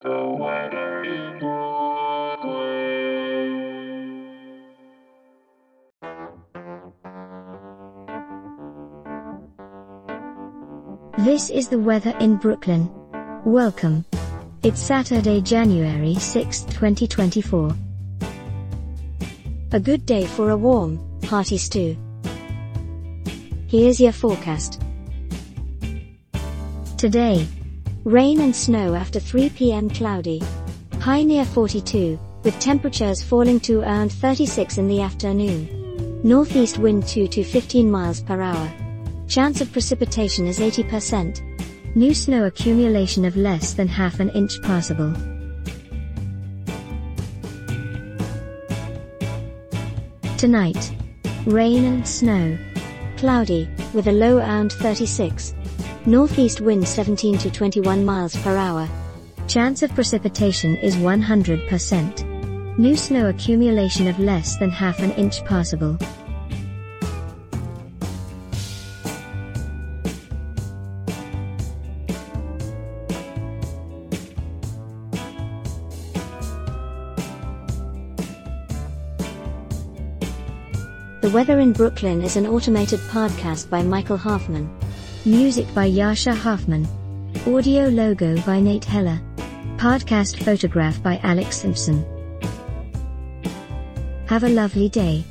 This is the weather in Brooklyn. Welcome. It's Saturday, January 6, 2024. A good day for a warm, hearty stew. Here's your forecast. Today, Rain and snow after 3 pm cloudy. High near 42, with temperatures falling to around 36 in the afternoon. Northeast wind 2 to 15 miles per hour. Chance of precipitation is 80%. new snow accumulation of less than half an inch possible. Tonight, rain and snow. Cloudy, with a low around 36. Northeast wind 17 to 21 miles per hour. Chance of precipitation is 100%. New snow accumulation of less than half an inch possible. The Weather in Brooklyn is an automated podcast by Michael Hoffman. Music by Jascha Hoffman. Audio logo by Nate Heller. Podcast photograph by Alex Simpson. Have a lovely day.